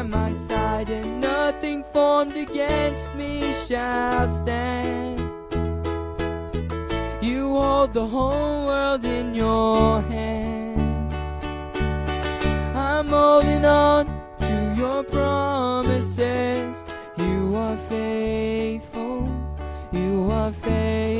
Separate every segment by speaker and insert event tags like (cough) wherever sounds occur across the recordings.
Speaker 1: by my side, and nothing formed against me shall stand. You hold the whole world in your hands. I'm holding on to your promises. You are faithful. You are faithful.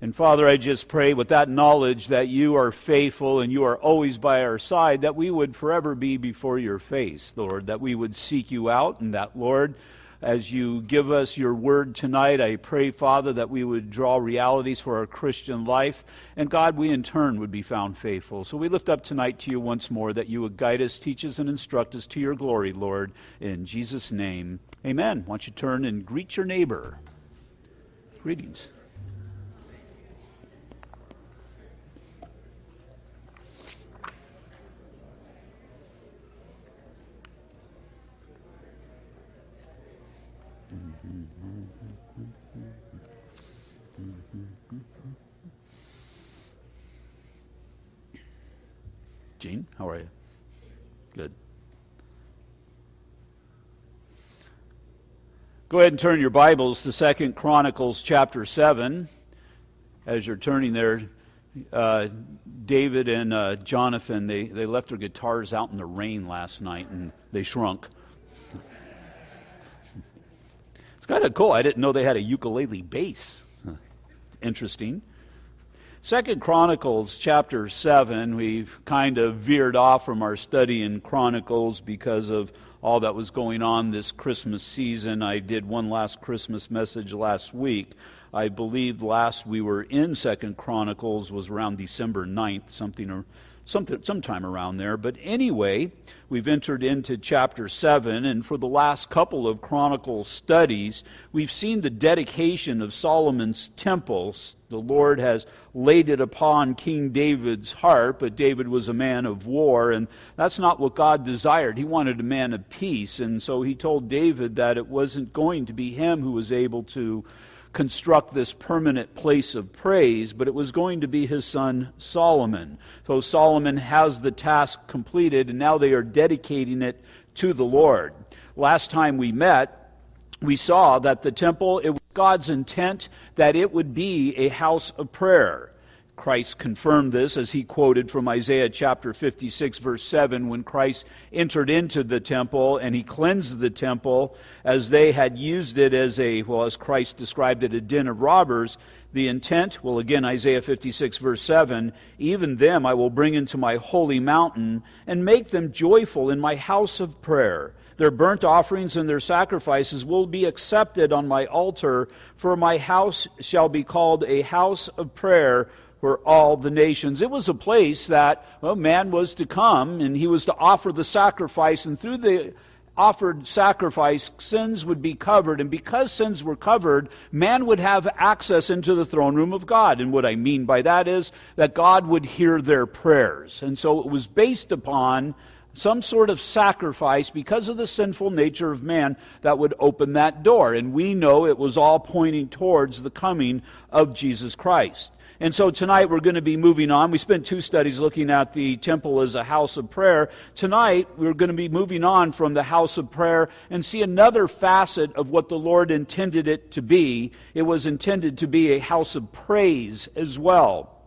Speaker 2: And Father, I just pray with that knowledge that you are faithful and you are always by our side, that we would forever be before your face, Lord, that we would seek you out, and that, Lord, as you give us your word tonight, I pray, Father, that we would draw realities for our Christian life. And God, we in turn would be found faithful. So we lift up tonight to you once more that you would guide us, teach us, and instruct us to your glory, Lord. In Jesus' name, amen. Why don't you turn and greet your neighbor? Greetings. Gene, how are you? Good. Go ahead and turn your Bibles to Second Chronicles chapter 7. As you're turning there, uh, David and uh, Jonathan, they, they left their guitars out in the rain last night and they shrunk. it's kind of cool. I didn't know they had a ukulele bass. Interesting. Second Chronicles chapter 7, we've kind of veered off from our study in Chronicles because of all that was going on this Christmas season. I did one last Christmas message last week. I believe last we were in Second Chronicles was around December 9th, something or something, sometime around there. But anyway, we've entered into chapter 7, and for the last couple of Chronicle studies, we've seen the dedication of Solomon's temple. The Lord has laid it upon King David's heart, but David was a man of war, and that's not what God desired. He wanted a man of peace, and so he told David that it wasn't going to be him who was able to construct this permanent place of praise, but it was going to be his son Solomon. So Solomon has the task completed, and now they are dedicating it to the Lord. Last time we met, we saw that the temple, it was God's intent that it would be a house of prayer. Christ confirmed this as he quoted from Isaiah chapter 56, verse 7, when Christ entered into the temple and he cleansed the temple as they had used it as a, well, as Christ described it, a den of robbers. The intent, well, again, Isaiah 56, verse 7, even them I will bring into my holy mountain and make them joyful in my house of prayer. Their burnt offerings and their sacrifices will be accepted on my altar, for my house shall be called a house of prayer for all the nations. It was a place that well, man was to come and he was to offer the sacrifice, and through the offered sacrifice, sins would be covered. And because sins were covered, man would have access into the throne room of God. And what I mean by that is that God would hear their prayers. And so it was based upon some sort of sacrifice because of the sinful nature of man that would open that door. And we know it was all pointing towards the coming of Jesus Christ. And so tonight we're going to be moving on. We spent two studies looking at the temple as a house of prayer. Tonight we're going to be moving on from the house of prayer and see another facet of what the Lord intended it to be. It was intended to be a house of praise as well.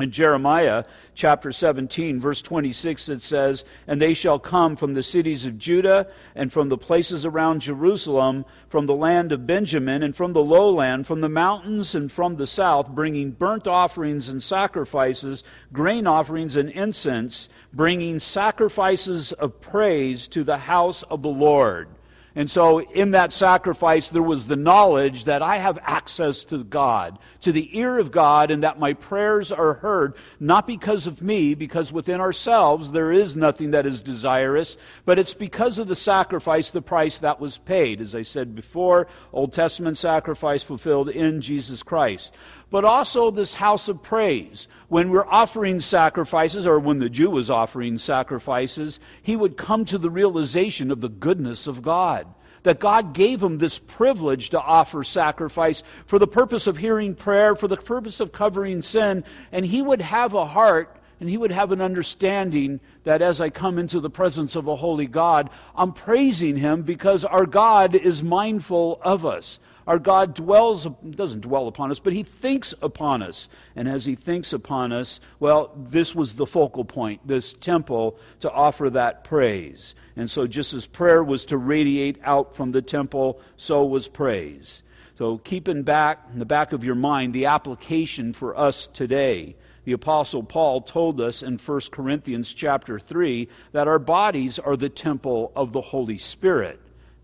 Speaker 2: In Jeremiah chapter 17, verse 26, it says, And they shall come from the cities of Judah, and from the places around Jerusalem, from the land of Benjamin, and from the lowland, from the mountains, and from the south, bringing burnt offerings and sacrifices, grain offerings and incense, bringing sacrifices of praise to the house of the Lord. And so, in that sacrifice, there was the knowledge that I have access to God, to the ear of God, and that my prayers are heard, not because of me, because within ourselves there is nothing that is desirous, but it's because of the sacrifice, the price that was paid. As I said before, Old Testament sacrifice fulfilled in Jesus Christ but also this house of praise. When we're offering sacrifices, or when the Jew was offering sacrifices, he would come to the realization of the goodness of God. That God gave him this privilege to offer sacrifice for the purpose of hearing prayer, for the purpose of covering sin, and he would have a heart and he would have an understanding that as I come into the presence of a holy God, I'm praising him because our God is mindful of us. Our God dwells, doesn't dwell upon us, but He thinks upon us. And as He thinks upon us, well, this was the focal point, this temple, to offer that praise. And so, just as prayer was to radiate out from the temple, so was praise. So, keep in back in the back of your mind the application for us today. The apostle Paul told us in 1 Corinthians chapter 3 that our bodies are the temple of the Holy Spirit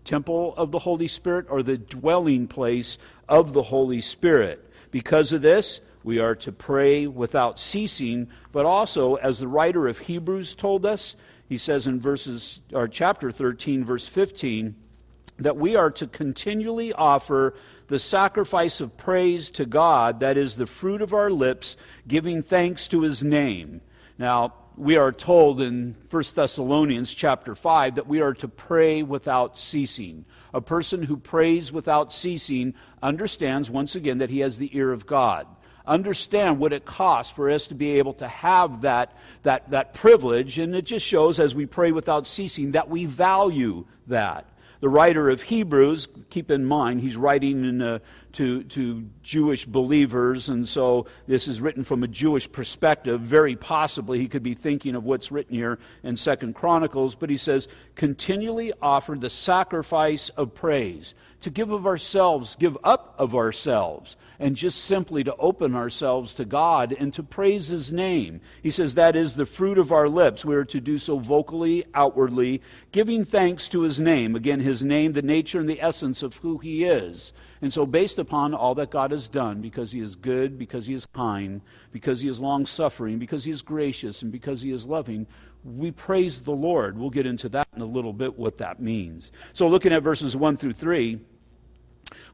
Speaker 2: temple of the Holy Spirit or the dwelling place of the Holy Spirit. Because of this, we are to pray without ceasing, but also, as the writer of Hebrews told us, he says in verses or chapter 13, verse 15, that we are to continually offer the sacrifice of praise to God, that is the fruit of our lips, giving thanks to his name. Now, we are told in 1 Thessalonians chapter 5 that we are to pray without ceasing. A person who prays without ceasing understands once again that he has the ear of God. Understand what it costs for us to be able to have that, that, that privilege, and it just shows as we pray without ceasing that we value that. The writer of Hebrews, keep in mind, he's writing in a, to, to Jewish believers, and so this is written from a Jewish perspective. Very possibly he could be thinking of what's written here in Second Chronicles, but he says, continually offer the sacrifice of praise, to give of ourselves, give up of ourselves and just simply to open ourselves to God and to praise His name. He says that is the fruit of our lips. We are to do so vocally, outwardly, giving thanks to His name. Again, His name, the nature and the essence of who He is. And so, based upon all that God has done, because He is good, because He is kind, because He is long suffering, because He is gracious, and because He is loving, we praise the Lord. We'll get into that in a little bit, what that means. So, looking at verses 1 through 3.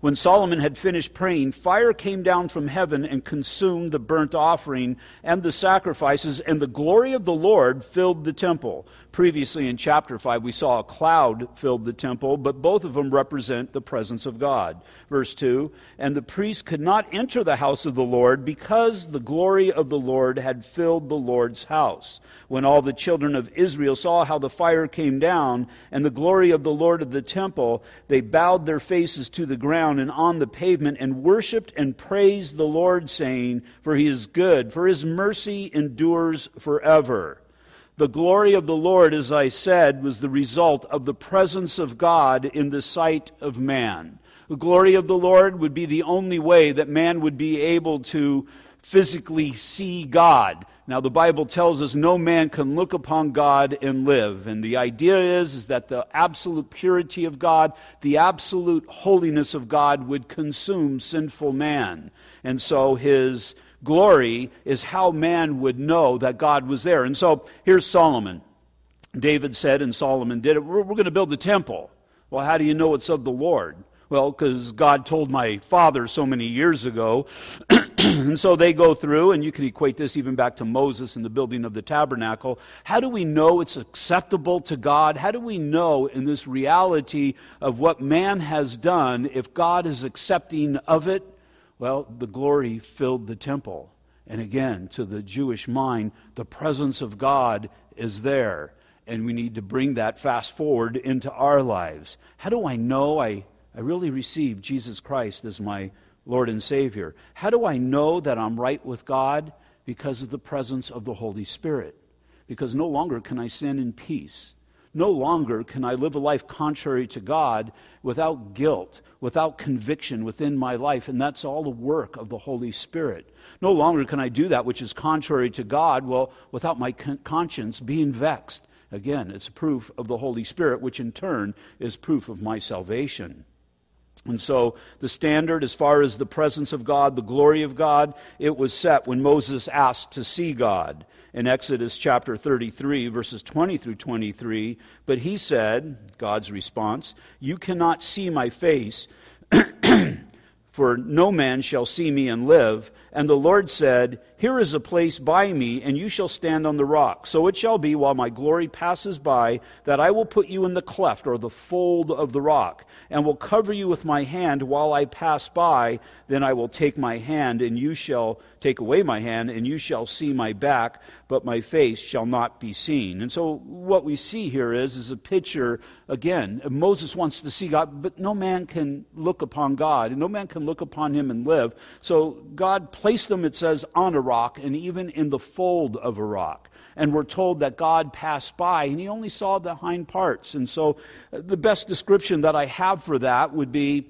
Speaker 2: When Solomon had finished praying, fire came down from heaven and consumed the burnt offering and the sacrifices, and the glory of the Lord filled the temple. Previously in chapter 5, we saw a cloud filled the temple, but both of them represent the presence of God. Verse 2 And the priest could not enter the house of the Lord because the glory of the Lord had filled the Lord's house. When all the children of Israel saw how the fire came down and the glory of the Lord of the temple, they bowed their faces to the ground and on the pavement and worshiped and praised the Lord, saying, For he is good, for his mercy endures forever. The glory of the Lord, as I said, was the result of the presence of God in the sight of man. The glory of the Lord would be the only way that man would be able to physically see God. Now, the Bible tells us no man can look upon God and live. And the idea is, is that the absolute purity of God, the absolute holiness of God would consume sinful man. And so his glory is how man would know that God was there. And so here's Solomon. David said, and Solomon did it, we're, we're going to build a temple. Well, how do you know it's of the Lord? Well, because God told my father so many years ago. (clears throat) and so they go through, and you can equate this even back to Moses and the building of the tabernacle. How do we know it's acceptable to God? How do we know in this reality of what man has done if God is accepting of it? Well, the glory filled the temple. And again, to the Jewish mind, the presence of God is there. And we need to bring that fast forward into our lives. How do I know I, I really received Jesus Christ as my Lord and Savior? How do I know that I'm right with God? Because of the presence of the Holy Spirit. Because no longer can I sin in peace. No longer can I live a life contrary to God without guilt, without conviction within my life, and that's all the work of the Holy Spirit. No longer can I do that which is contrary to God, well, without my con- conscience being vexed Again, it's proof of the Holy Spirit, which in turn is proof of my salvation. And so the standard, as far as the presence of God, the glory of God, it was set when Moses asked to see God in Exodus chapter 33, verses 20 through 23. But he said, God's response, You cannot see my face, (clears throat) for no man shall see me and live. And the Lord said, Here is a place by me, and you shall stand on the rock. So it shall be, while my glory passes by, that I will put you in the cleft or the fold of the rock, and will cover you with my hand while I pass by. Then I will take my hand, and you shall take away my hand, and you shall see my back, but my face shall not be seen. And so what we see here is, is a picture, again, Moses wants to see God, but no man can look upon God, and no man can look upon him and live. So God placed them, it says, on a rock and even in the fold of a rock. And we're told that God passed by and he only saw the hind parts. And so uh, the best description that I have for that would be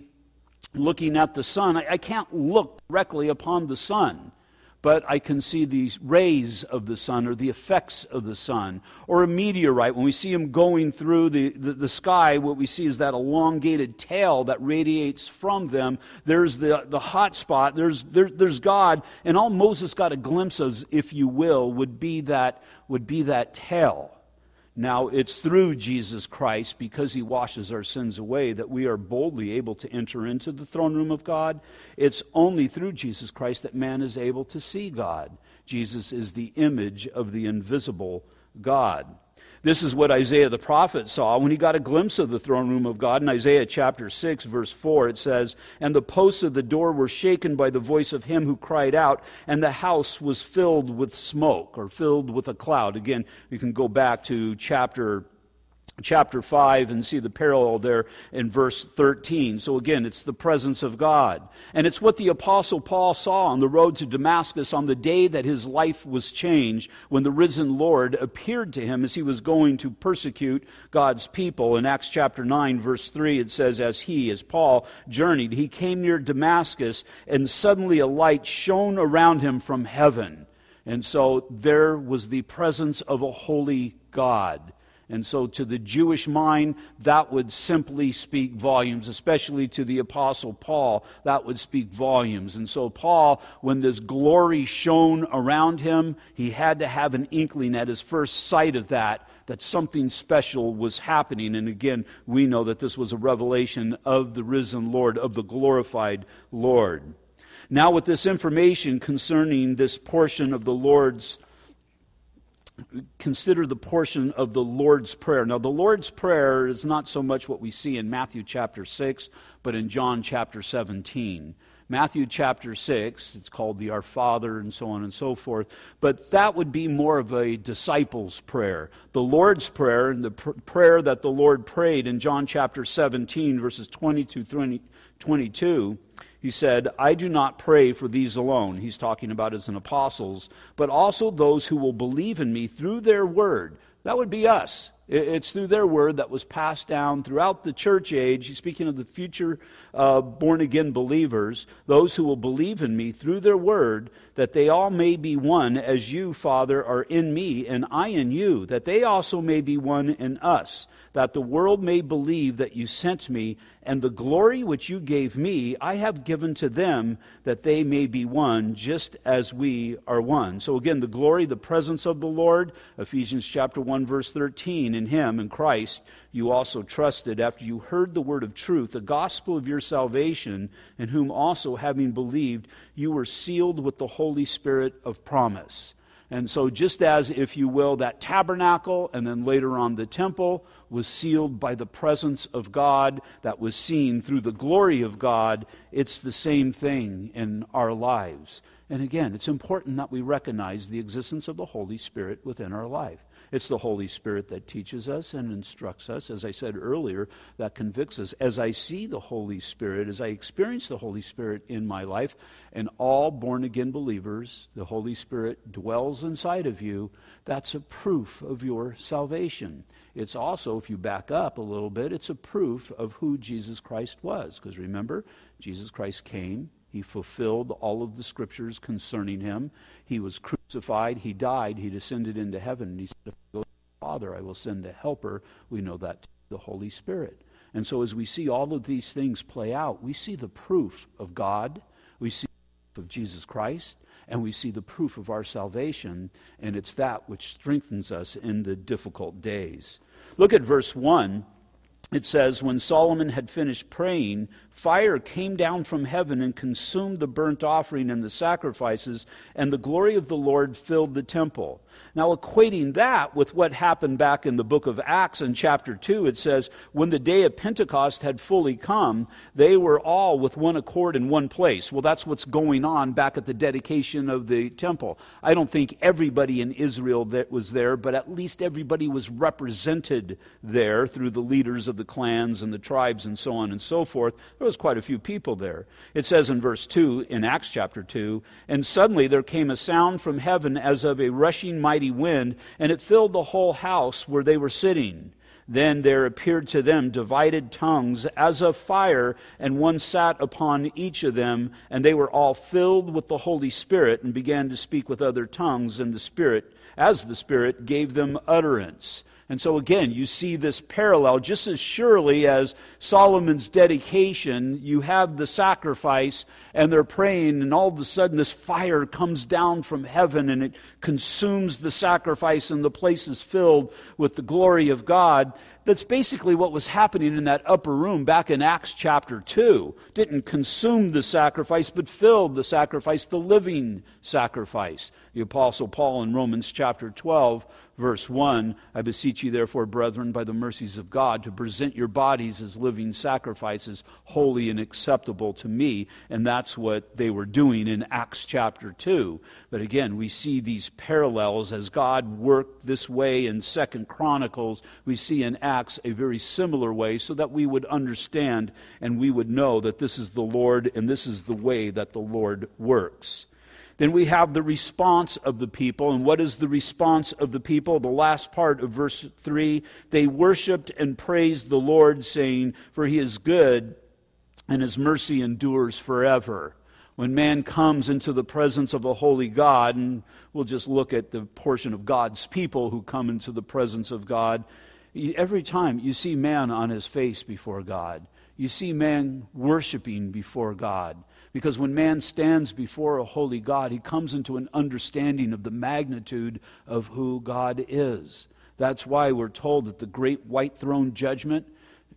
Speaker 2: looking at the sun. I, I can't look directly upon the sun but I can see the rays of the sun or the effects of the sun. Or a meteorite, when we see them going through the, the, the, sky, what we see is that elongated tail that radiates from them. There's the, the hot spot, there's, there, there's God, and all Moses got a glimpse of, if you will, would be that, would be that tail. Now, it's through Jesus Christ, because he washes our sins away, that we are boldly able to enter into the throne room of God. It's only through Jesus Christ that man is able to see God. Jesus is the image of the invisible God. This is what Isaiah the prophet saw when he got a glimpse of the throne room of God. In Isaiah chapter 6, verse 4, it says, And the posts of the door were shaken by the voice of him who cried out, and the house was filled with smoke, or filled with a cloud. Again, you can go back to chapter chapter 5 and see the parallel there in verse 13. So again, it's the presence of God. And it's what the apostle Paul saw on the road to Damascus on the day that his life was changed when the risen Lord appeared to him as he was going to persecute God's people. In Acts chapter 9 verse 3 it says as he as Paul journeyed he came near Damascus and suddenly a light shone around him from heaven. And so there was the presence of a holy God. And so, to the Jewish mind, that would simply speak volumes, especially to the Apostle Paul, that would speak volumes. And so, Paul, when this glory shone around him, he had to have an inkling at his first sight of that, that something special was happening. And again, we know that this was a revelation of the risen Lord, of the glorified Lord. Now, with this information concerning this portion of the Lord's consider the portion of the Lord's Prayer. Now, the Lord's Prayer is not so much what we see in Matthew chapter 6, but in John chapter 17. Matthew chapter 6, it's called the Our Father and so on and so forth, but that would be more of a disciples' prayer. The Lord's Prayer, and the pr- prayer that the Lord prayed in John chapter 17, verses 20 to 20, 22, he said, I do not pray for these alone. He's talking about as an apostles, but also those who will believe in me through their word. That would be us. It's through their word that was passed down throughout the church age. He's speaking of the future uh, born again believers, those who will believe in me through their word, that they all may be one, as you, Father, are in me, and I in you, that they also may be one in us, that the world may believe that you sent me, and the glory which you gave me, I have given to them, that they may be one, just as we are one. So again, the glory, the presence of the Lord, Ephesians chapter 1, verse 13, in Him, in Christ, you also trusted after you heard the word of truth, the gospel of your salvation, in whom also, having believed, you were sealed with the Holy Spirit of promise. And so, just as, if you will, that tabernacle and then later on the temple was sealed by the presence of God that was seen through the glory of God, it's the same thing in our lives. And again, it's important that we recognize the existence of the Holy Spirit within our life. It's the Holy Spirit that teaches us and instructs us, as I said earlier, that convicts us. As I see the Holy Spirit, as I experience the Holy Spirit in my life, and all born again believers, the Holy Spirit dwells inside of you, that's a proof of your salvation. It's also, if you back up a little bit, it's a proof of who Jesus Christ was. Because remember, Jesus Christ came, he fulfilled all of the scriptures concerning him. He was crucified, he died, he descended into heaven, and he said, If I go to the Father, I will send the Helper. We know that the Holy Spirit. And so, as we see all of these things play out, we see the proof of God, we see the proof of Jesus Christ, and we see the proof of our salvation, and it's that which strengthens us in the difficult days. Look at verse 1 it says, When Solomon had finished praying, fire came down from heaven and consumed the burnt offering and the sacrifices, and the glory of the Lord filled the temple. Now, equating that with what happened back in the book of Acts in chapter 2, it says, When the day of Pentecost had fully come, they were all with one accord in one place. Well, that's what's going on back at the dedication of the temple. I don't think everybody in Israel that was there, but at least everybody was represented there through the leaders of the clans and the tribes and so on and so forth. There was quite a few people there. It says in verse 2, in Acts chapter 2, And suddenly there came a sound from heaven as of a rushing mighty wind, and it filled the whole house where they were sitting. Then there appeared to them divided tongues as of fire, and one sat upon each of them, and they were all filled with the Holy Spirit, and began to speak with other tongues, and the Spirit, as the Spirit, gave them utterance. And so again, you see this parallel. Just as surely as Solomon's dedication, you have the sacrifice, and they're praying, and all of a sudden this fire comes down from heaven and it consumes the sacrifice, and the place is filled with the glory of God. That's basically what was happening in that upper room back in Acts chapter 2. Didn't consume the sacrifice, but filled the sacrifice, the living sacrifice. The Apostle Paul in Romans chapter 12 verse 1 I beseech you, therefore, brethren, by the mercies of God, to present your bodies as living sacrifices, holy and acceptable to me. And that's what they were doing in Acts chapter 2. But again, we see these parallels as God worked this way in Second Chronicles. We see in Acts a very similar way so that we would understand and we would know that this is the Lord and this is the way that the Lord works. Then we have the response of the people. And what is the response of the people? The last part of verse 3 they worshiped and praised the Lord, saying, For he is good, and his mercy endures forever. When man comes into the presence of a holy God, and we'll just look at the portion of God's people who come into the presence of God, every time you see man on his face before God, you see man worshiping before God. Because when man stands before a holy God, he comes into an understanding of the magnitude of who God is. That's why we're told that the great white throne judgment,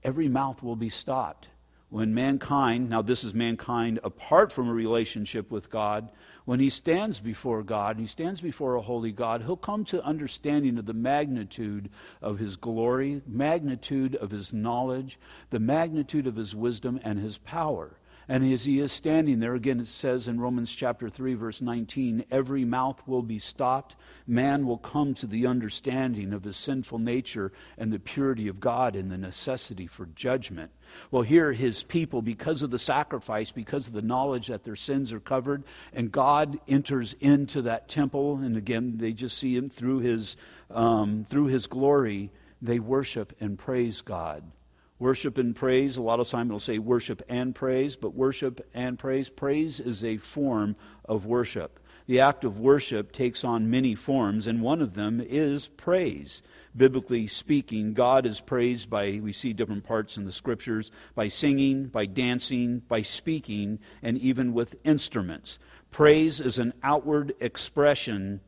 Speaker 2: every mouth will be stopped. When mankind, now this is mankind apart from a relationship with God, when he stands before God, and he stands before a holy God, he'll come to understanding of the magnitude of his glory, magnitude of his knowledge, the magnitude of his wisdom and his power. And as he is standing there, again, it says in Romans chapter 3, verse 19, every mouth will be stopped. Man will come to the understanding of his sinful nature and the purity of God and the necessity for judgment. Well, here, his people, because of the sacrifice, because of the knowledge that their sins are covered, and God enters into that temple, and again, they just see him through his, um, through his glory, they worship and praise God. Worship and praise, a lot of times it'll say worship and praise, but worship and praise, praise is a form of worship. The act of worship takes on many forms, and one of them is praise. Biblically speaking, God is praised by, we see different parts in the scriptures, by singing, by dancing, by speaking, and even with instruments. Praise is an outward expression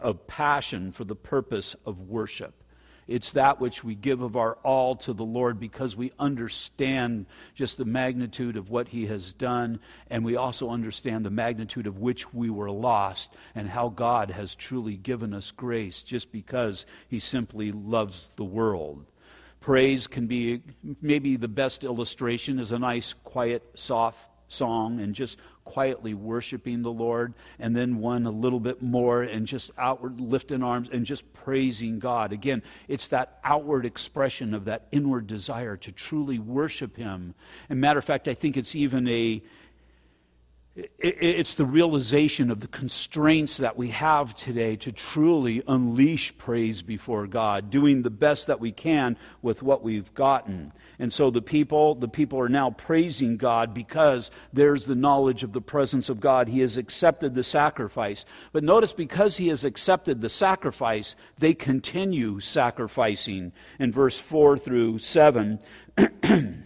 Speaker 2: of passion for the purpose of worship. It's that which we give of our all to the Lord because we understand just the magnitude of what He has done, and we also understand the magnitude of which we were lost, and how God has truly given us grace just because He simply loves the world. Praise can be maybe the best illustration is a nice, quiet, soft song and just quietly worshiping the Lord, and then one a little bit more and just outward lifting arms and just praising God. Again, it's that outward expression of that inward desire to truly worship Him. And matter of fact, I think it's even a it's the realization of the constraints that we have today to truly unleash praise before God, doing the best that we can with what we've gotten. And so the people, the people are now praising God because there's the knowledge of the presence of God. He has accepted the sacrifice. But notice because he has accepted the sacrifice, they continue sacrificing in verse 4 through 7. (clears throat)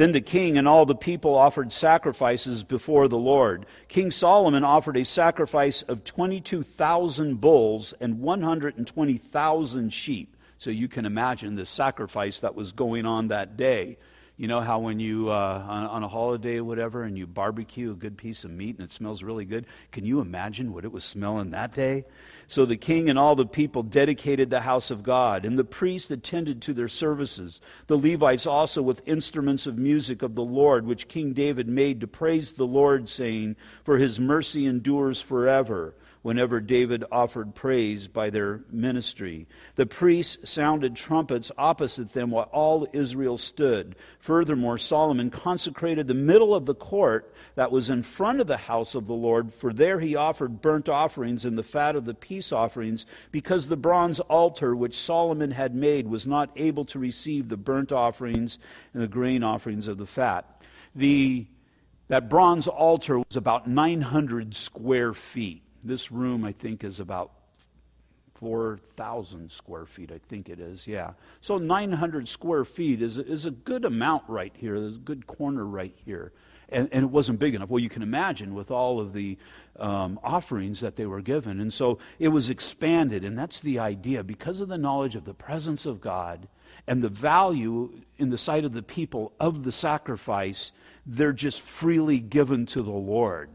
Speaker 2: Then the king and all the people offered sacrifices before the Lord. King Solomon offered a sacrifice of 22,000 bulls and 120,000 sheep. So you can imagine the sacrifice that was going on that day. You know how when you, uh, on, on, a holiday or whatever, and you barbecue a good piece of meat and it smells really good? Can you imagine what it was smelling that day? So the king and all the people dedicated the house of God, and the priests attended to their services. The Levites also with instruments of music of the Lord, which King David made to praise the Lord, saying, For his mercy endures forever whenever David offered praise by their ministry. The priests sounded trumpets opposite them while all Israel stood. Furthermore, Solomon consecrated the middle of the court that was in front of the house of the Lord, for there he offered burnt offerings and the fat of the peace offerings, because the bronze altar which Solomon had made was not able to receive the burnt offerings and the grain offerings of the fat. The, that bronze altar was about 900 square feet. This room, I think, is about 4,000 square feet, I think it is, yeah. So 900 square feet is, is a good amount right here. There's a good corner right here. And, and it wasn't big enough. Well, you can imagine with all of the um, offerings that they were given. And so it was expanded, and that's the idea. Because of the knowledge of the presence of God and the value in the sight of the people of the sacrifice, they're just freely given to the Lord.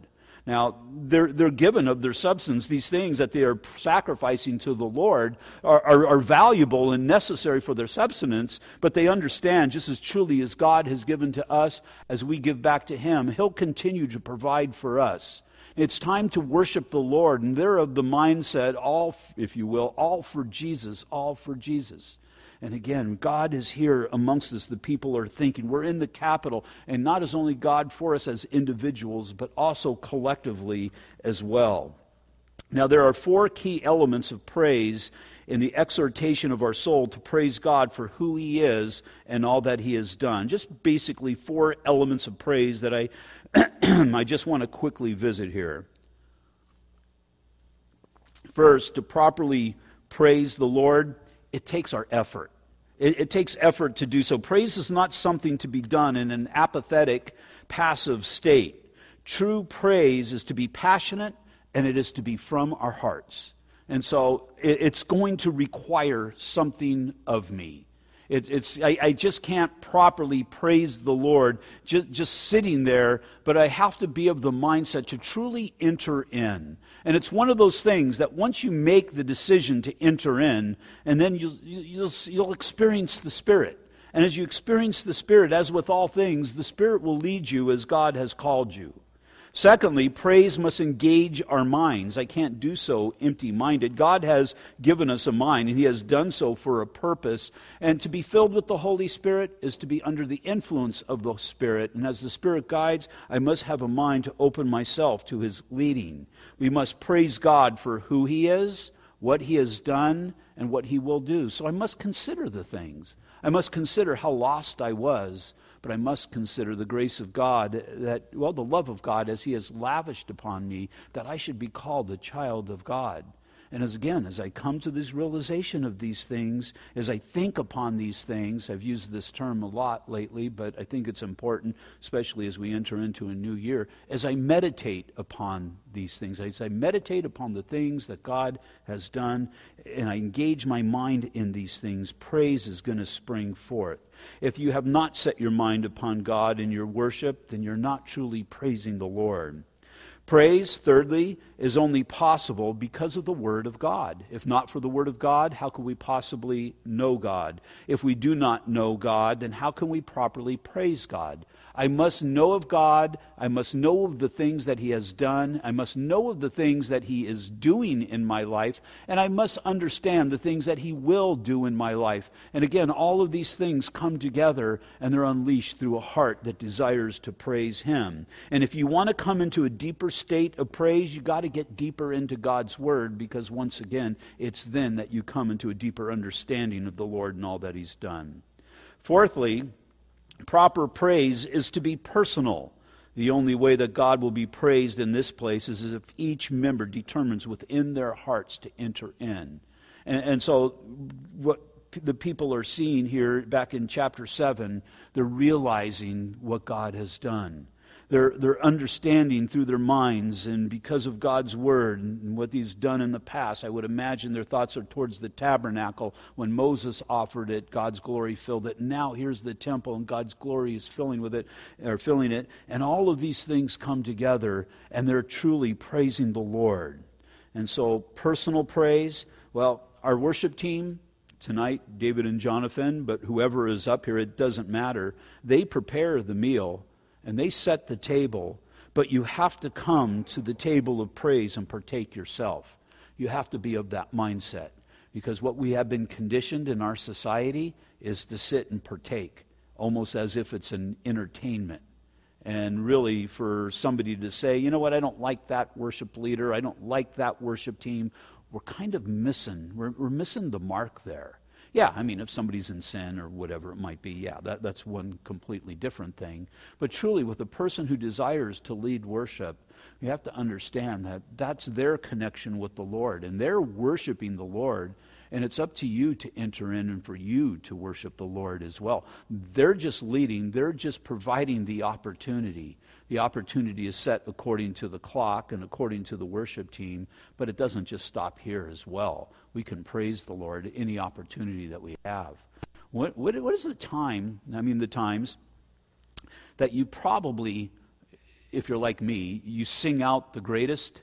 Speaker 2: Now, they're, they're given of their substance. These things that they are sacrificing to the Lord are, are, are valuable and necessary for their subsistence, but they understand just as truly as God has given to us, as we give back to Him, He'll continue to provide for us. It's time to worship the Lord, and they're of the mindset, all, if you will, all for Jesus, all for Jesus. And again, God is here amongst us. The people are thinking. We're in the capital, and not as only God for us as individuals, but also collectively as well. Now, there are four key elements of praise in the exhortation of our soul to praise God for who He is and all that He has done. Just basically four elements of praise that I, (clears throat) I just want to quickly visit here. First, to properly praise the Lord, it takes our effort. It, it, takes effort to do so. Praise is not something to be done in an apathetic, passive state. True praise is to be passionate and it is to be from our hearts. And so it, it's going to require something of me. It, it's, I, I, just can't properly praise the Lord just, just sitting there, but I have to be of the mindset to truly enter in. And it's one of those things that once you make the decision to enter in, and then you'll, you'll, you'll experience the Spirit. And as you experience the Spirit, as with all things, the Spirit will lead you as God has called you. Secondly, praise must engage our minds. I can't do so empty minded. God has given us a mind, and He has done so for a purpose. And to be filled with the Holy Spirit is to be under the influence of the Spirit. And as the Spirit guides, I must have a mind to open myself to His leading. We must praise God for who He is, what He has done, and what He will do. So I must consider the things. I must consider how lost I was but I must consider the grace of God that, well, the love of God as He has lavished upon me, that I should be called a child of God. And as again, as I come to this realization of these things, as I think upon these things, I've used this term a lot lately, but I think it's important, especially as we enter into a new year, as I meditate upon these things, as I meditate upon the things that God has done, and I engage my mind in these things, praise is going to spring forth. If you have not set your mind upon God in your worship, then you're not truly praising the Lord. Praise, thirdly, is only possible because of the Word of God. If not for the Word of God, how could we possibly know God? If we do not know God, then how can we properly praise God? I must know of God. I must know of the things that He has done. I must know of the things that He is doing in my life. And I must understand the things that He will do in my life. And again, all of these things come together and they're unleashed through a heart that desires to praise Him. And if you want to come into a deeper state of praise, you've got to get deeper into God's Word because once again, it's then that you come into a deeper understanding of the Lord and all that He's done. Fourthly, proper praise is to be personal. The only way that God will be praised in this place is if each member determines within their hearts to enter in. And, and so, what the people are seeing here back in chapter 7, they're realizing what God has done their, their understanding through their minds and because of God's word and what he's done in the past. I would imagine their thoughts are towards the tabernacle. When Moses offered it, God's glory filled it. Now here's the temple and God's glory is filling with it or filling it. And all of these things come together and they're truly praising the Lord. And so personal praise, well, our worship team, tonight, David and Jonathan, but whoever is up here, it doesn't matter. They prepare the meal and they set the table, but you have to come to the table of praise and partake yourself. You have to be of that mindset because what we have been conditioned in our society is to sit and partake almost as if it's an entertainment. And really, for somebody to say, you know what, I don't like that worship leader, I don't like that worship team, we're kind of missing, we're, we're missing the mark there. Yeah, I mean, if somebody's in sin or whatever it might be, yeah, that, that's one completely different thing. But truly, with a person who desires to lead worship, you have to understand that that's their connection with the Lord, and they're worshiping the Lord. And it's up to you to enter in and for you to worship the Lord as well. They're just leading, they're just providing the opportunity. The opportunity is set according to the clock and according to the worship team, but it doesn't just stop here as well we can praise the Lord any opportunity that we have. What, what, what is the time, I mean, the times that you probably, if you're like me, you sing out the greatest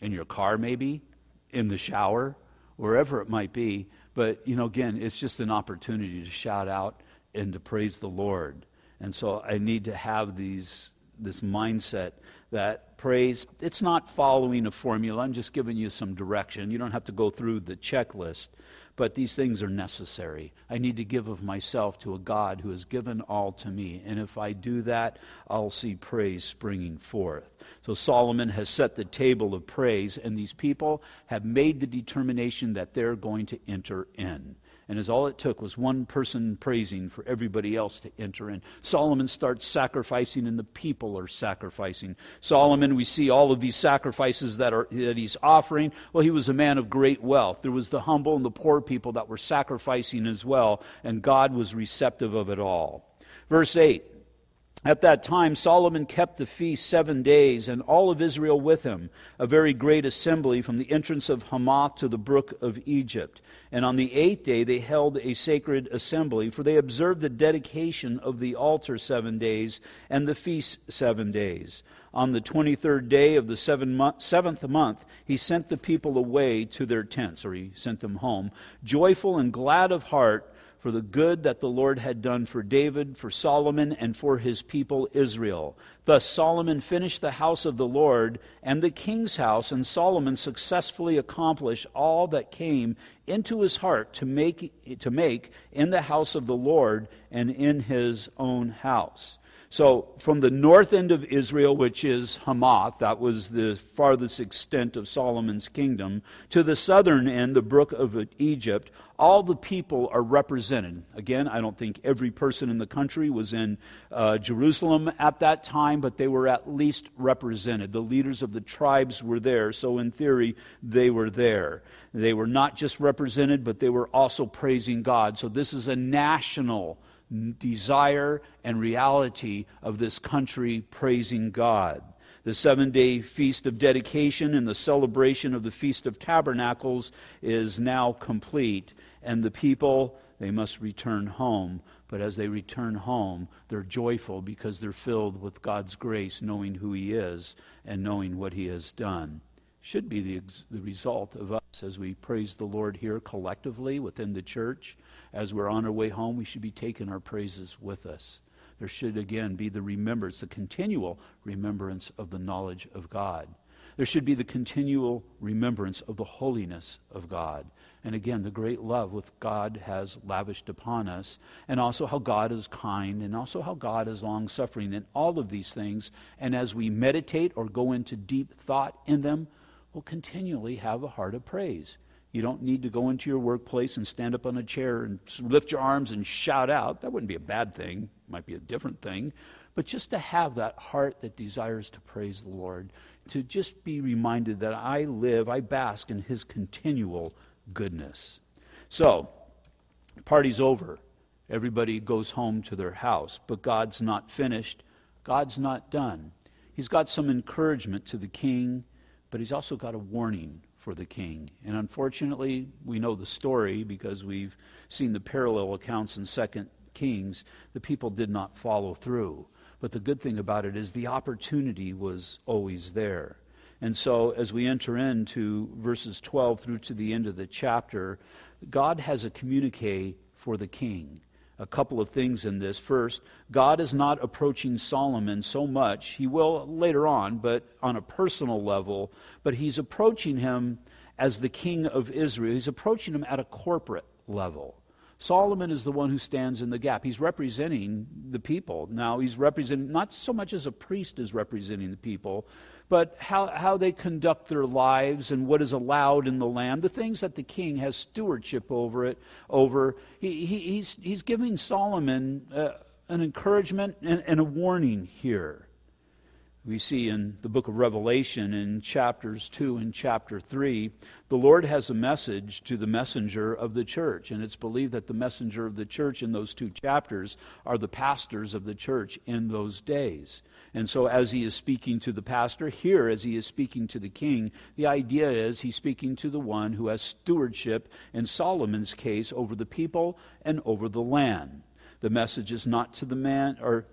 Speaker 2: in your car, maybe, in the shower, wherever it might be. But, you know, again, it's just an opportunity to shout out and to praise the Lord. And so I need to have these, this mindset that praise, it's not following a formula. I'm just giving you some direction. You don't have to go through the checklist, but these things are necessary. I need to give of myself to a God who has given all to me. And if I do that, I'll see praise springing forth. So Solomon has set the table of praise, and these people have made the determination that they're going to enter in. And as all it took was one person praising for everybody else to enter in. Solomon starts sacrificing, and the people are sacrificing. Solomon, we see all of these sacrifices that, are, that he's offering. Well, he was a man of great wealth. There was the humble and the poor people that were sacrificing as well, and God was receptive of it all. Verse 8 at that time, Solomon kept the feast seven days, and all of Israel with him, a very great assembly from the entrance of Hamath to the brook of Egypt. And on the eighth day, they held a sacred assembly, for they observed the dedication of the altar seven days, and the feast seven days. On the twenty third day of the seventh month, he sent the people away to their tents, or he sent them home, joyful and glad of heart for the good that the Lord had done for David, for Solomon, and for his people Israel. Thus Solomon finished the house of the Lord and the king's house, and Solomon successfully accomplished all that came into his heart to make, to make in the house of the Lord and in his own house. So, from the north end of Israel, which is Hamath, that was the farthest extent of Solomon's kingdom, to the southern end, the brook of Egypt, all the people are represented. Again, I don't think every person in the country was in uh, Jerusalem at that time, but they were at least represented. The leaders of the tribes were there, so in theory, they were there. They were not just represented, but they were also praising God. So, this is a national desire and reality of this country praising God. The seven day feast of dedication and the celebration of the Feast of Tabernacles is now complete, and the people, they must return home. But as they return home, they're joyful because they're filled with God's grace, knowing who He is and knowing what He has done. Should be the, the result of us as we praise the Lord here collectively within the church as we're on our way home, we should be taking our praises with us. there should again be the remembrance, the continual remembrance of the knowledge of God. There should be the continual remembrance of the holiness of God. And again, the great love which God has lavished upon us, and also how God is kind, and also how God is long suffering, and all of these things. And as we meditate or go into deep thought in them, we'll continually have a heart of praise. You don't need to go into your workplace and stand up on a chair and lift your arms and shout out. That wouldn't be a bad thing, might be a different thing. But just to have that heart that desires to praise the Lord, to just be reminded that I live, I bask in His continual goodness. So, party's over. Everybody goes home to their house, but God's not finished. God's not done. He's got some encouragement to the king, but he's also got a warning for the king. And unfortunately, we know the story because we've seen the parallel accounts in 2 Kings. The people did not follow through. But the good thing about it is the opportunity was always there. And so, as we enter into verses 12 through to the end of the chapter, God has a communique for the king. A couple of things in this. First, God is not approaching Solomon so much. He will later on, but on a personal level. But he's approaching him as the king of Israel. He's approaching him at a corporate level. Solomon is the one who stands in the gap. He's representing the people. Now, he's representing, not so much as a priest is representing the people, but how, how they conduct their lives and what is allowed in the land, the things that the king has stewardship over it, over. He, he, he's, he's giving Solomon uh, an encouragement and, and a warning here. We see in the book of Revelation in chapters 2 and chapter 3, the Lord has a message to the messenger of the church. And it's believed that the messenger of the church in those two chapters are the pastors of the church in those days. And so, as he is speaking to the pastor, here, as he is speaking to the king, the idea is he's speaking to the one who has stewardship, in Solomon's case, over the people and over the land. The message is not to the man, or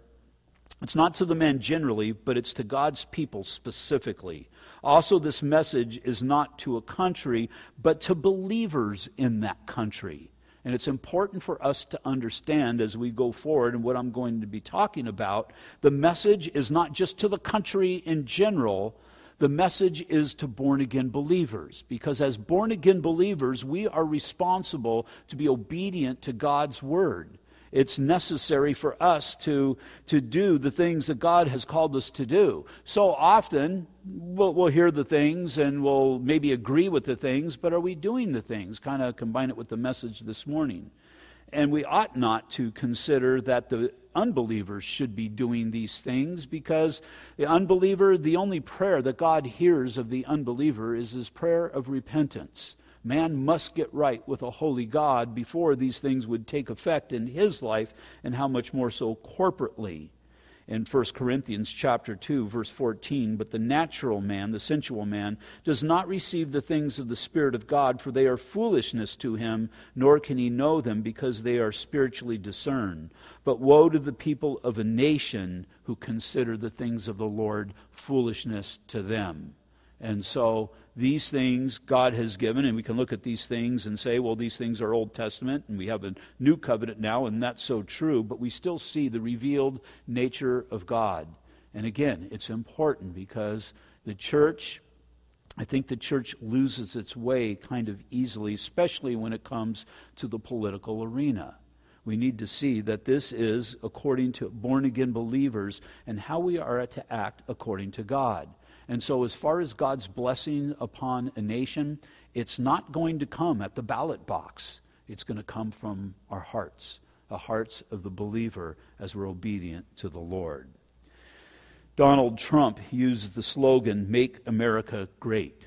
Speaker 2: it's not to the men generally, but it's to God's people specifically. Also, this message is not to a country, but to believers in that country. And it's important for us to understand as we go forward and what I'm going to be talking about. The message is not just to the country in general, the message is to born again believers. Because as born again believers, we are responsible to be obedient to God's word it's necessary for us to, to do the things that God has called us to do. So often, we'll, we'll hear the things and we'll maybe agree with the things, but are we doing the things? Kind of combine it with the message this morning. And we ought not to consider that the unbelievers should be doing these things because the unbeliever, the only prayer that God hears of the unbeliever is his prayer of repentance. Man must get right with a holy God before these things would take effect in his life, and how much more so corporately. In 1 Corinthians chapter 2 verse 14, but the natural man, the sensual man, does not receive the things of the spirit of God for they are foolishness to him, nor can he know them because they are spiritually discerned. But woe to the people of a nation who consider the things of the Lord foolishness to them. And so these things God has given, and we can look at these things and say, well, these things are Old Testament, and we have a new covenant now, and that's so true, but we still see the revealed nature of God. And again, it's important because the church, I think the church loses its way kind of easily, especially when it comes to the political arena. We need to see that this is according to born again believers and how we are to act according to God. And so, as far as God's blessing upon a nation, it's not going to come at the ballot box. It's going to come from our hearts, the hearts of the believer as we're obedient to the Lord. Donald Trump used the slogan, Make America Great.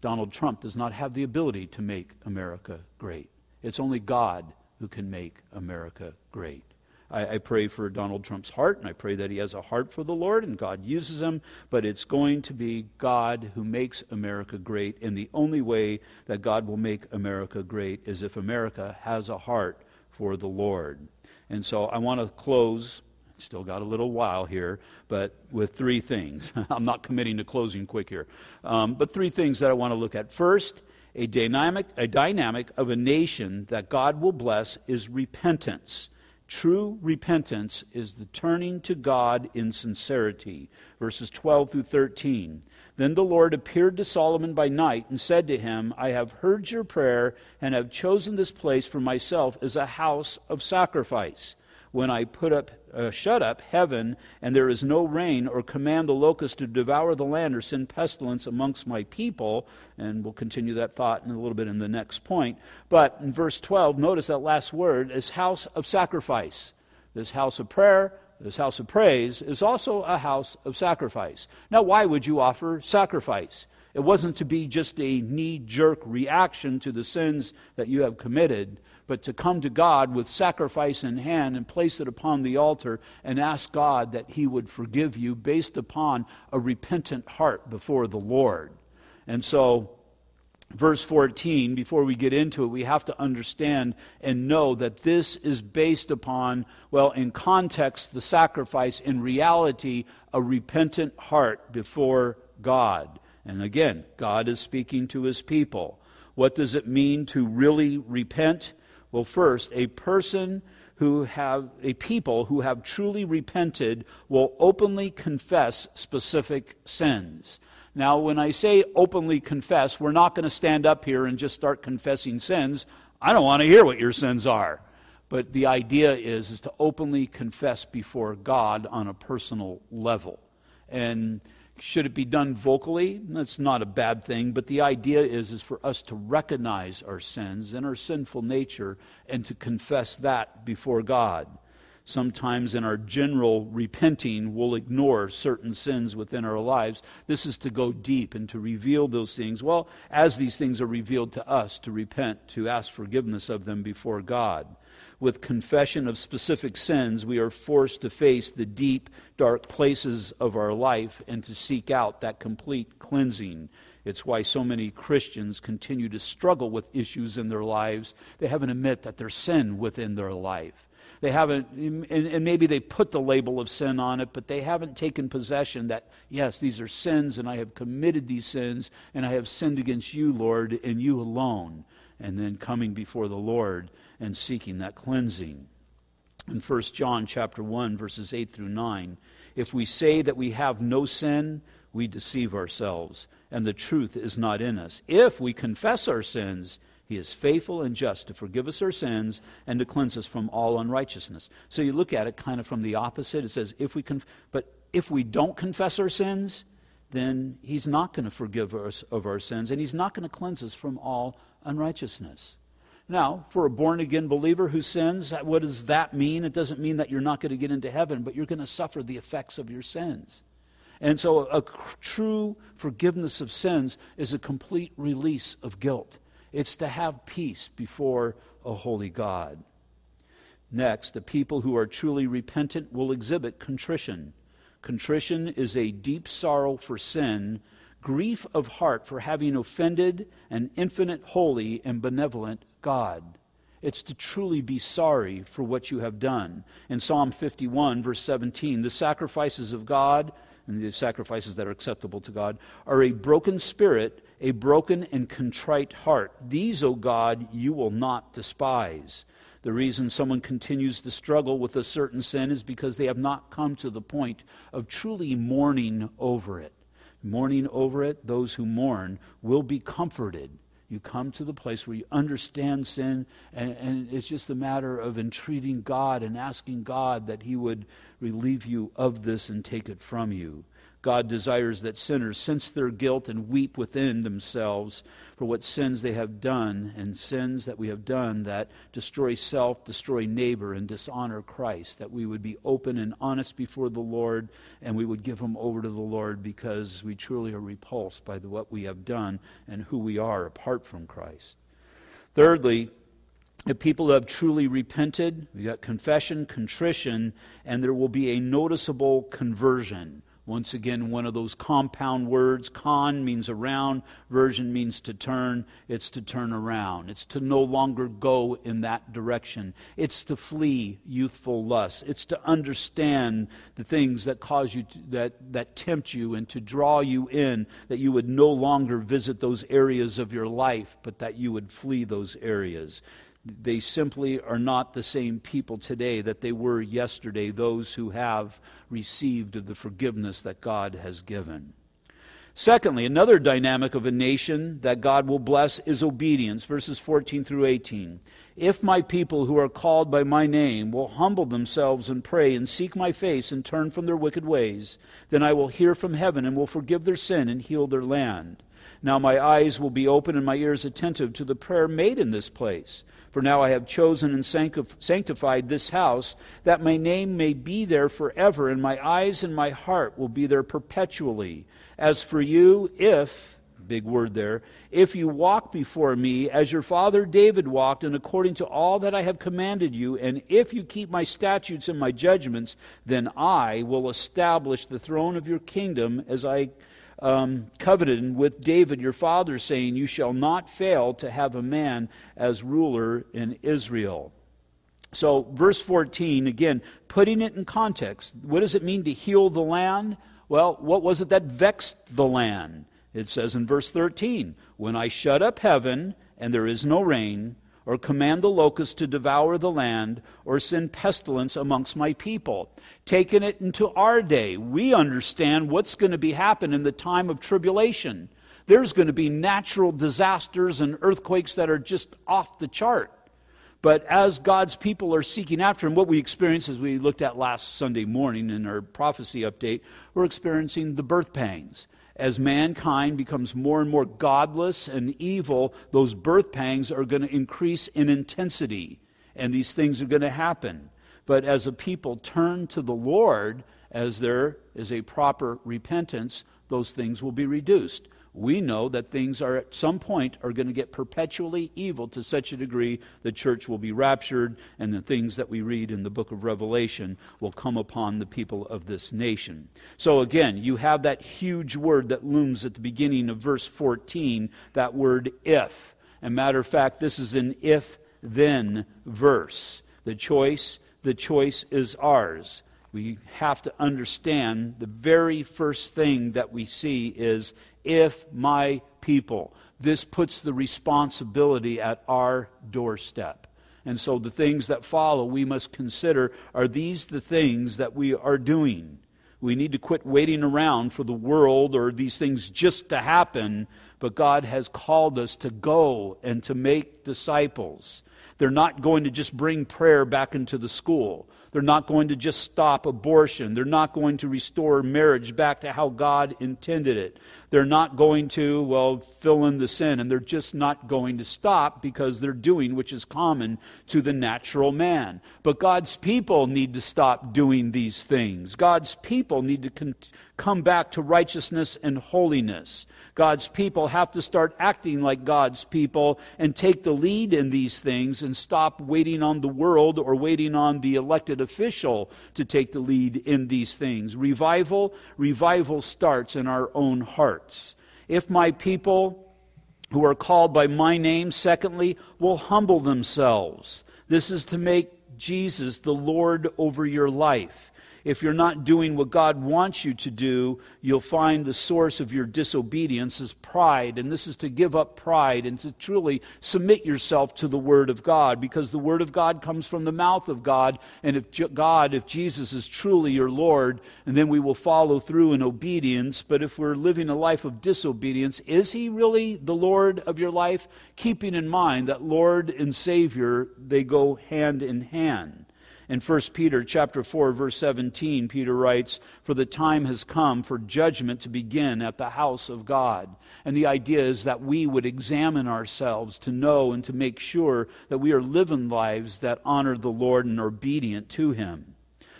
Speaker 2: Donald Trump does not have the ability to make America great. It's only God who can make America great. I, I, pray for Donald Trump's heart, and I pray that he has a heart for the Lord and God uses him. But it's going to be God who makes America great. And the only way that God will make America great is if America has a heart for the Lord. And so I want to close. Still got a little while here, but with three things. (laughs) I'm not committing to closing quick here. Um, but three things that I want to look at. First, a dynamic, a dynamic of a nation that God will bless is repentance. True repentance is the turning to God in sincerity. Verses 12 through 13. Then the Lord appeared to Solomon by night and said to him, I have heard your prayer and have chosen this place for myself as a house of sacrifice. When I put up, uh, shut up heaven, and there is no rain, or command the locust to devour the land, or send pestilence amongst my people, and we'll continue that thought in a little bit in the next point. But in verse 12, notice that last word is house of sacrifice. This house of prayer, this house of praise, is also a house of sacrifice. Now, why would you offer sacrifice? It wasn't to be just a knee jerk reaction to the sins that you have committed, but to come to God with sacrifice in hand and place it upon the altar and ask God that He would forgive you based upon a repentant heart before the Lord. And so, verse 14, before we get into it, we have to understand and know that this is based upon, well, in context, the sacrifice, in reality, a repentant heart before God. And again, God is speaking to his people. What does it mean to really repent? Well, first, a person who have, a people who have truly repented will openly confess specific sins. Now, when I say openly confess, we're not going to stand up here and just start confessing sins. I don't want to hear what your sins are. But the idea is, is to openly confess before God on a personal level. And should it be done vocally? That's not a bad thing, but the idea is, is for us to recognize our sins and our sinful nature and to confess that before God. Sometimes in our general repenting, we'll ignore certain sins within our lives. This is to go deep and to reveal those things. Well, as these things are revealed to us, to repent, to ask forgiveness of them before God. With confession of specific sins, we are forced to face the deep, dark places of our life and to seek out that complete cleansing. It's why so many Christians continue to struggle with issues in their lives. They haven't admit that there's sin within their life. They haven't, and, and maybe they put the label of sin on it, but they haven't taken possession that, yes, these are sins, and I have committed these sins, and I have sinned against you, Lord, and you alone. And then coming before the Lord and seeking that cleansing. In 1 John chapter 1 verses 8 through 9, if we say that we have no sin, we deceive ourselves, and the truth is not in us. If we confess our sins, he is faithful and just to forgive us our sins and to cleanse us from all unrighteousness. So you look at it kind of from the opposite. It says, if we conf- but if we don't confess our sins, then he's not going to forgive us of our sins and he's not going to cleanse us from all unrighteousness. Now, for a born again believer who sins, what does that mean? It doesn't mean that you're not going to get into heaven, but you're going to suffer the effects of your sins. And so, a, true forgiveness of sins is a complete release of guilt. It's to have peace before a holy God. Next, the people who are truly repentant will exhibit contrition. Contrition is a deep sorrow for sin, grief of heart for having offended an infinite, holy, and benevolent God. It's to truly be sorry for what you have done. In Psalm 51, verse 17, the sacrifices of God and the sacrifices that are acceptable to God are a broken spirit a broken and contrite heart. These, O God, you will not despise. The reason someone continues to struggle with a certain sin is because they have not come to the point of truly mourning over it. Mourning over it, those who mourn will be comforted. You come to the place where you understand sin, and, and it's just a matter of entreating God and asking God that He would relieve you of this and take it from you. God desires that sinners sense their guilt and weep within themselves for what sins they have done and sins that we have done that destroy self, destroy neighbor, and dishonor Christ. That we would be open and honest before the Lord and we would give them over to the Lord because we truly are repulsed by the, what we have done and who we are apart from Christ. Thirdly, if people have truly repented, we got confession, contrition, and there will be a noticeable conversion. Once again, one of those compound words. Con means around, version means to turn. It's to turn around. It's to no longer go in that direction. It's to flee youthful lust. It's to understand the things that cause you, to, that, that tempt you and to draw you in, that you would no longer visit those areas of your life, but that you would flee those areas. They simply are not the same people today that they were yesterday, those who have received the forgiveness that God has given. Secondly, another dynamic of a nation that God will bless is obedience, verses 14 through 18. If my people who are called by my name will humble themselves and pray and seek my face and turn from their wicked ways, then I will hear from heaven and will forgive their sin and heal their land. Now my eyes will be open and my ears attentive to the prayer made in this place. For now I have chosen and sanctified this house, that my name may be there forever, and my eyes and my heart will be there perpetually. As for you, if, big word there, if you walk before me as your father David walked, and according to all that I have commanded you, and if you keep my statutes and my judgments, then I will establish the throne of your kingdom as I um, coveted with David your father, saying, You shall not fail to have a man as ruler in Israel. So, verse 14, again, putting it in context, what does it mean to heal the land? Well, what was it that vexed the land? It says in verse 13, When I shut up heaven and there is no rain, or command the locusts to devour the land, or send pestilence amongst my people. Taking it into our day, we understand what's going to be happening in the time of tribulation. There's going to be natural disasters and earthquakes that are just off the chart. But as God's people are seeking after Him, what we experience, as we looked at last Sunday morning in our prophecy update, we're experiencing the birth pangs as mankind becomes more and more godless and evil, those birth pangs are going to increase in intensity, and these things are going to happen. But as a people turn to the Lord, as there is a proper repentance, those things will be reduced we know that things are at some point are going to get perpetually evil to such a degree the church will be raptured and the things that we read in the book of revelation will come upon the people of this nation. So again you have that huge word that looms at the beginning of verse 14 that word if. And matter of fact this is an if then verse. The choice the choice is ours. We have to understand the very first thing that we see is if my people. This puts the responsibility at our doorstep. And so the things that follow we must consider are these the things that we are doing? We need to quit waiting around for the world or these things just to happen, but God has called us to go and to make disciples. They're not going to just bring prayer back into the school. They're not going to just stop abortion. They're not going to restore marriage back to how God intended it. They're not going to, well, fill in the sin. And they're just not going to stop because they're doing which is common to the natural man. But God's people need to stop doing these things. God's people need to con- come back to righteousness and holiness. God's people have to start acting like God's people and take the lead in these things and stop waiting on the world or waiting on the elected official to take the lead in these things. Revival, revival starts in our own hearts. If my people who are called by my name, secondly, will humble themselves. This is to make Jesus the Lord over your life if you're not doing what God wants you to do, you'll find the source of your disobedience is pride. And this is to give up pride and to truly submit yourself to the Word of God because the Word of God comes from the mouth of God. And if God, if Jesus is truly your Lord, and then we will follow through in obedience. But if we're living a life of disobedience, is He really the Lord of your life? Keeping in mind that Lord and Savior, they go hand in hand. In 1 Peter chapter 4 verse 17 Peter writes for the time has come for judgment to begin at the house of God. And the idea is that we would examine ourselves to know and to make sure that we are living lives that honor the Lord and are obedient to him.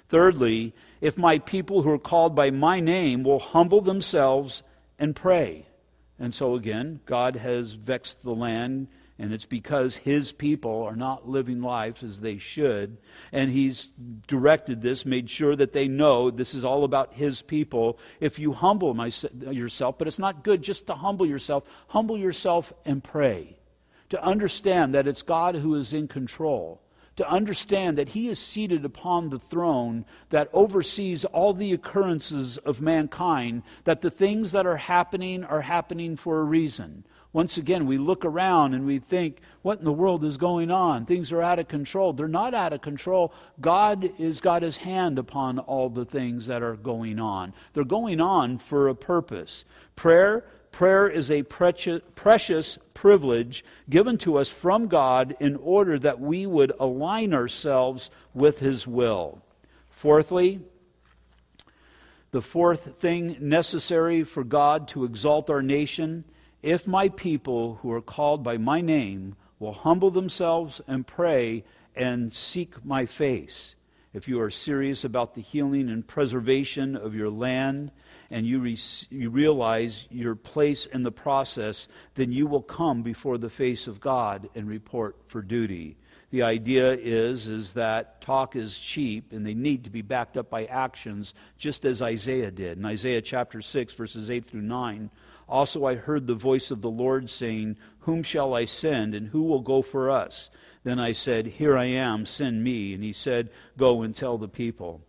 Speaker 2: Thirdly, if my people who are called by my name will humble themselves and pray. And so again, God has vexed the land and it's because his people are not living life as they should. And he's directed this, made sure that they know this is all about his people. If you humble my, yourself, but it's not good just to humble yourself, humble yourself and pray. To understand that it's God who is in control. To understand that he is seated upon the throne that oversees all the occurrences of mankind, that the things that are happening are happening for a reason Once again, we look around and we think, what in the world is going on? Things are out of control. They're not out of control. God has got his hand upon all the things that are going on. They're going on for a purpose. Prayer, prayer is a precious, precious privilege given to us from God in order that we would align ourselves with his will. Fourthly, the fourth thing necessary for God to exalt our nation if my people who are called by my name will humble themselves and pray and seek my face, if you are serious about the healing and preservation of your land, and you, re- you realize your place in the process, then you will come before the face of God and report for duty. The idea is, is that talk is cheap and they need to be backed up by actions, just as Isaiah did. In Isaiah chapter 6, verses 8 through 9, also, I heard the voice of the Lord saying, Whom shall I send, and who will go for us? Then I said, Here I am, send me. And he said, Go and tell the people.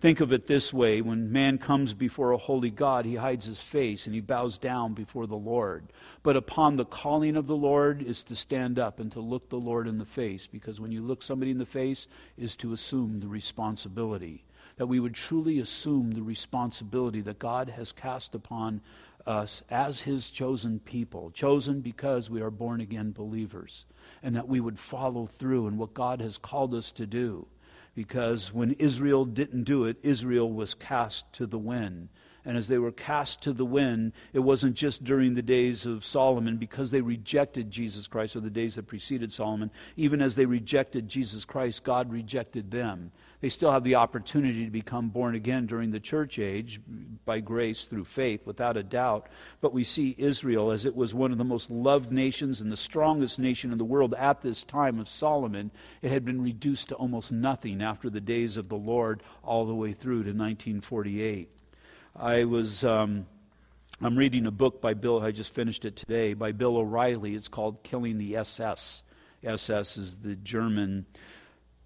Speaker 2: Think of it this way when man comes before a holy God, he hides his face and he bows down before the Lord. But upon the calling of the Lord is to stand up and to look the Lord in the face, because when you look somebody in the face is to assume the responsibility. That we would truly assume the responsibility that God has cast upon us as his chosen people, chosen because we are born again believers, and that we would follow through in what God has called us to do. Because when Israel didn't do it, Israel was cast to the wind. And as they were cast to the wind, it wasn't just during the days of Solomon because they rejected Jesus Christ or the days that preceded Solomon. Even as they rejected Jesus Christ, God rejected them. They still have the opportunity to become born again during the church age by grace through faith, without a doubt. But we see Israel as it was one of the most loved nations and the strongest nation in the world at this time of Solomon. It had been reduced to almost nothing after the days of the Lord all the way through to 1948. I was. Um, I'm reading a book by Bill, I just finished it today, by Bill O'Reilly. It's called Killing the SS. SS is the German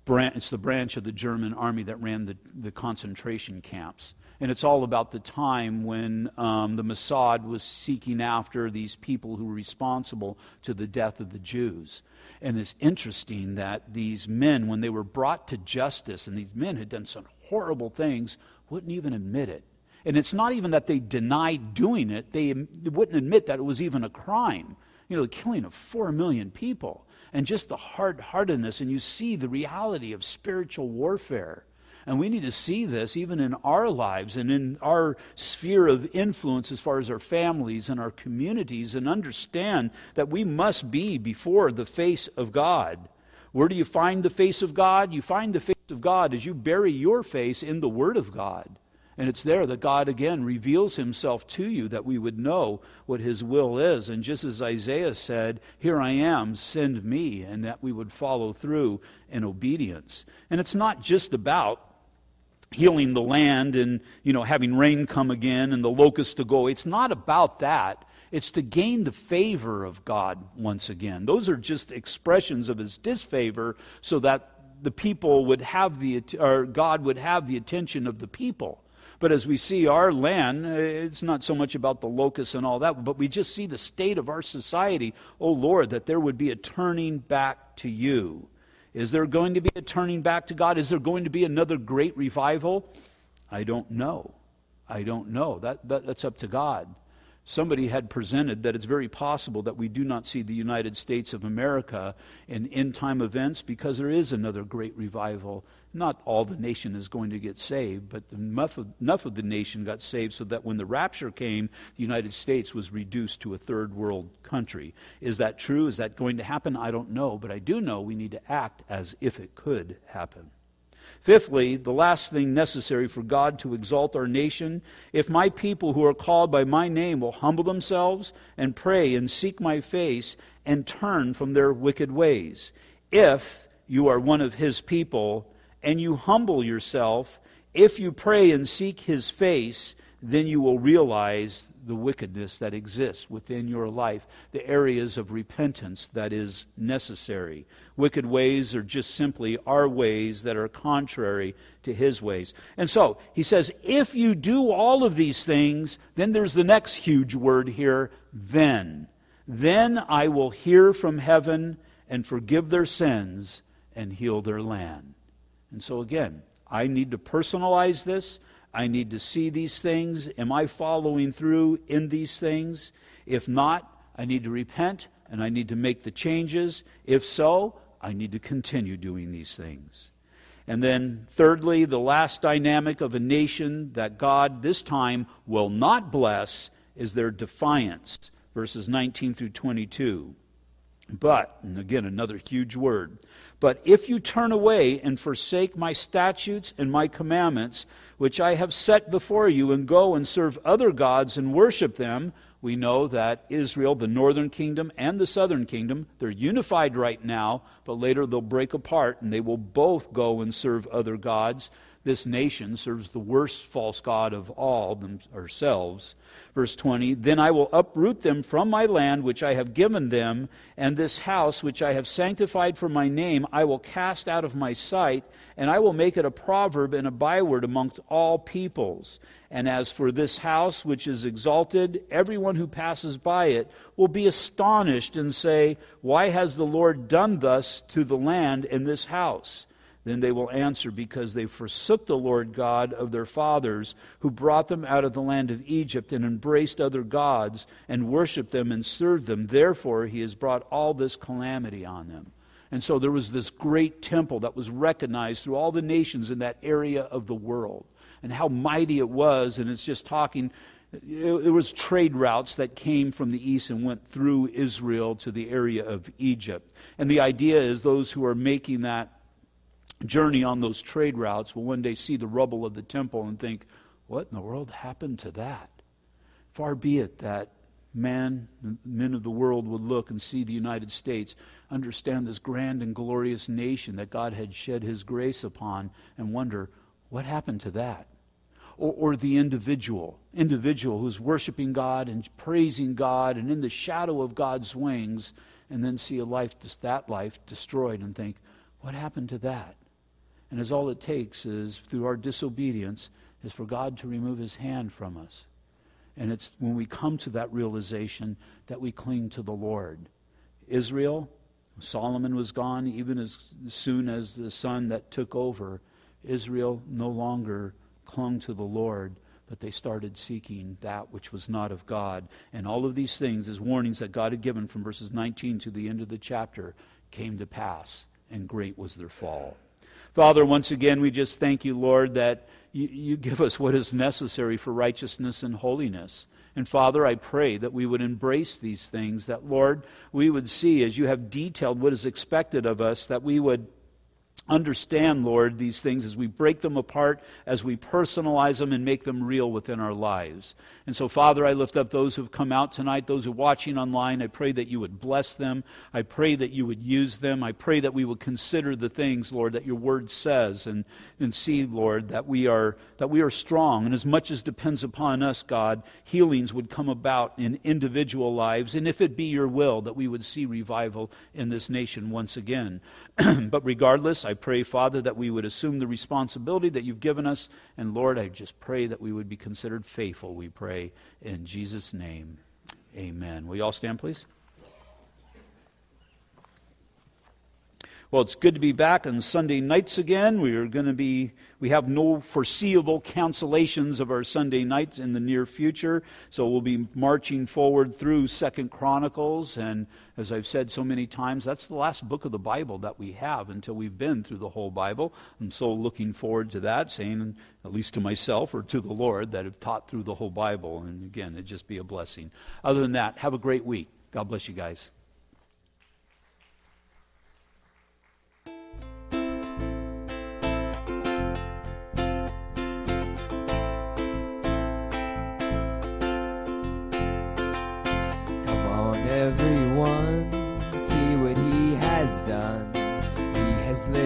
Speaker 2: branch, it's the branch of the German army that ran the, the concentration camps. And it's all about the time when um, the Mossad was seeking after these people who were responsible to the death of the Jews. And it's interesting that these men, when they were brought to justice, and these men had done some horrible things, wouldn't even admit it. And it's not even that they denied doing it, they wouldn't admit that it was even a crime. You know, the killing of four million people and just the hard heartedness, and you see the reality of spiritual warfare. And we need to see this even in our lives and in our sphere of influence as far as our families and our communities, and understand that we must be before the face of God. Where do you find the face of God? You find the face of God as you bury your face in the Word of God. And it's there that God again reveals himself to you that we would know what his will is. And just as Isaiah said, Here I am, send me, and that we would follow through in obedience. And it's not just about healing the land and you know having rain come again and the locusts to go it's not about that it's to gain the favor of god once again those are just expressions of his disfavor so that the people would have the or god would have the attention of the people but as we see our land, uh, it's not so much about the locusts and all that, but we just see the state of our society. Oh Lord, that there would be a turning back to you. Is there going to be a turning back to God? Is there going to be another great revival? I don't know. I don't know. That, that, that's up to God. Somebody had presented that it's very possible that we do not see the United States of America in end time events because there is another great revival not all the nation is going to get saved, but enough of, enough of the nation got saved so that when the rapture came, the United States was reduced to a third world country. Is that true? Is that going to happen? I don't know, but I do know we need to act as if it could happen. Fifthly, the last thing necessary for God to exalt our nation if my people who are called by my name will humble themselves and pray and seek my face and turn from their wicked ways. If you are one of his people, and you humble yourself, if you pray and seek his face, then you will realize the wickedness that exists within your life, the areas of repentance that is necessary. Wicked ways are just simply our ways that are contrary to his ways. And so, he says, if you do all of these things, then there's the next huge word here, then. Then I will hear from heaven and forgive their sins and heal their land. And so, again, I need to personalize this. I need to see these things. Am I following through in these things? If not, I need to repent and I need to make the changes. If so, I need to continue doing these things. And then, thirdly, the last dynamic of a nation that God this time will not bless is their defiance, verses 19 through 22. But, and again, another huge word, but if you turn away and forsake my statutes and my commandments, which I have set before you, and go and serve other gods and worship them, we know that Israel, the northern kingdom and the southern kingdom, they're unified right now, but later they'll break apart and they will both go and serve other gods. This nation serves the worst false god of all, ourselves. Verse 20 Then I will uproot them from my land which I have given them, and this house which I have sanctified for my name I will cast out of my sight, and I will make it a proverb and a byword amongst all peoples. And as for this house which is exalted, everyone who passes by it will be astonished and say, Why has the Lord done thus to the land in this house? Then they will answer, Because they forsook the Lord God of their fathers, who brought them out of the land of Egypt, and embraced other gods, and worshipped them and served them. Therefore, he has brought all this calamity on them. And so there was this great temple that was recognized through all the nations in that area of the world, and how mighty it was. And it's just talking. It was trade routes that came from the east and went through Israel to the area of Egypt. And the idea is those who are making that journey on those trade routes will one day see the rubble of the temple and think, what in the world happened to that? Far be it that man, men of the world would look and see the United States, understand this grand and glorious nation that God had shed his grace upon, and wonder, what happened to that? Or, or the individual, individual who's worshiping God and praising God and in the shadow of God's wings, and then see a life, that life destroyed and think, what happened to that? And as all it takes is, through our disobedience, is for God to remove his hand from us. And it's when we come to that realization that we cling to the Lord. Israel, Solomon was gone even as soon as the son that took over. Israel no longer clung to the Lord, but they started seeking that which was not of God. And all of these things, as warnings that God had given from verses 19 to the end of the chapter, came to pass, and great was their fall. Father, once again, we just thank you, Lord, that you, you, give us what is necessary for righteousness and holiness. And Father, I pray that we would embrace these things, that, Lord, we would see as you have detailed what is expected of us, that we would understand, Lord, these things as we break them apart, as we personalize them and make them real within our lives. And so, Father, I lift up those who've come out tonight, those who are watching online. I pray that you would bless them. I pray that you would use them. I pray that we would consider the things, Lord, that your word says and, and see, Lord, that we are that we are strong. And as much as depends upon us, God, healings would come about in individual lives. And if it be your will, that we would see revival in this nation once again. (clears throat) but regardless, I pray, Father, that we would assume the responsibility that you've given us. And Lord, I just pray that we would be considered faithful, we pray. In Jesus' name, amen. Will you all stand, please? Well, it's good to be back on Sunday nights again. We are going to be, we have no foreseeable cancellations of our Sunday nights in the near future. So we'll be marching forward through Second Chronicles. And as I've said so many times, that's the last book of the Bible that we have until we've been through the whole Bible. I'm so looking forward to that, saying, at least to myself or to the Lord, that have taught through the whole Bible. And again, it'd just be a blessing. Other than that, have a great week. God bless you guys.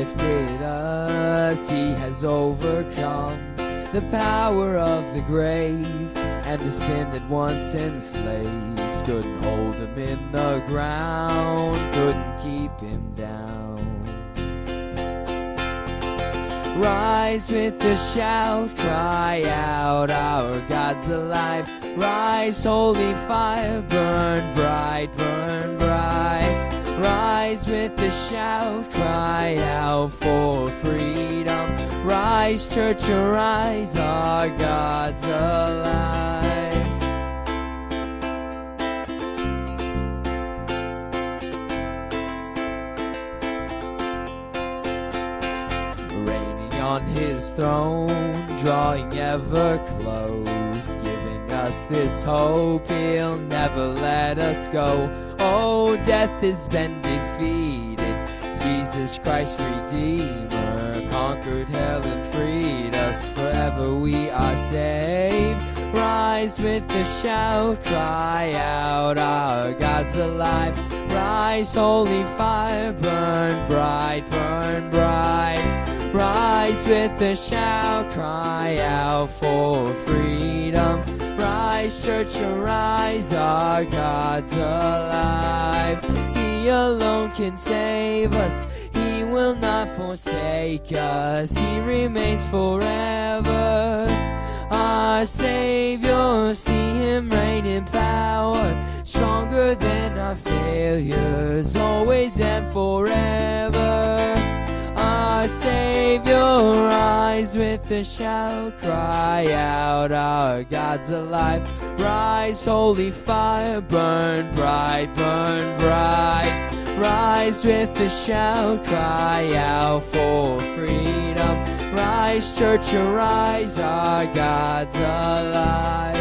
Speaker 1: Lifted us, he has overcome the power of the grave and the sin that once enslaved. Couldn't hold him in the ground, couldn't keep him down. Rise with a shout, cry out, our God's alive Rise, holy fire, burn bright, burn bright. Rise with a shout, cry out for freedom. Rise, church, arise, our God's alive. Reigning on his throne, drawing ever close, us this hope he'll never let us go. Oh, death has been defeated. Jesus Christ, Redeemer, conquered hell and freed us. Forever we are saved. Rise with a shout, cry out, our God's alive. Rise, holy fire, burn bright, burn bright. Rise with a shout, cry out for freedom. Rise, your eyes, our God's alive. He alone can save us. He will not forsake us. He remains forever. Our Savior, see Him reign in power, stronger than our failures, always and forever. Our Savior, rise with a shout, cry out, our God's alive. Rise, holy fire, burn bright, burn bright. Rise with a shout, cry out for freedom. Rise, church, arise, our God's alive.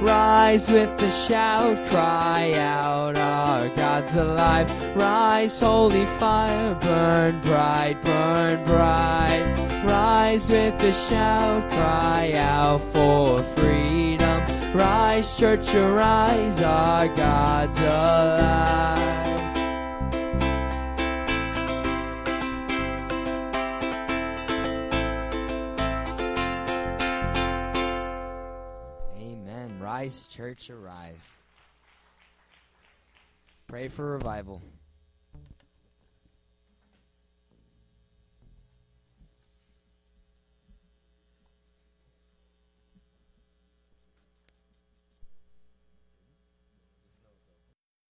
Speaker 1: Rise with a shout, cry out, our God's alive. Rise, holy fire, burn bright, burn bright. Rise with a shout, cry out for freedom. Rise, church, arise, our God's alive. Amen. Rise, church, arise. Pray for revival.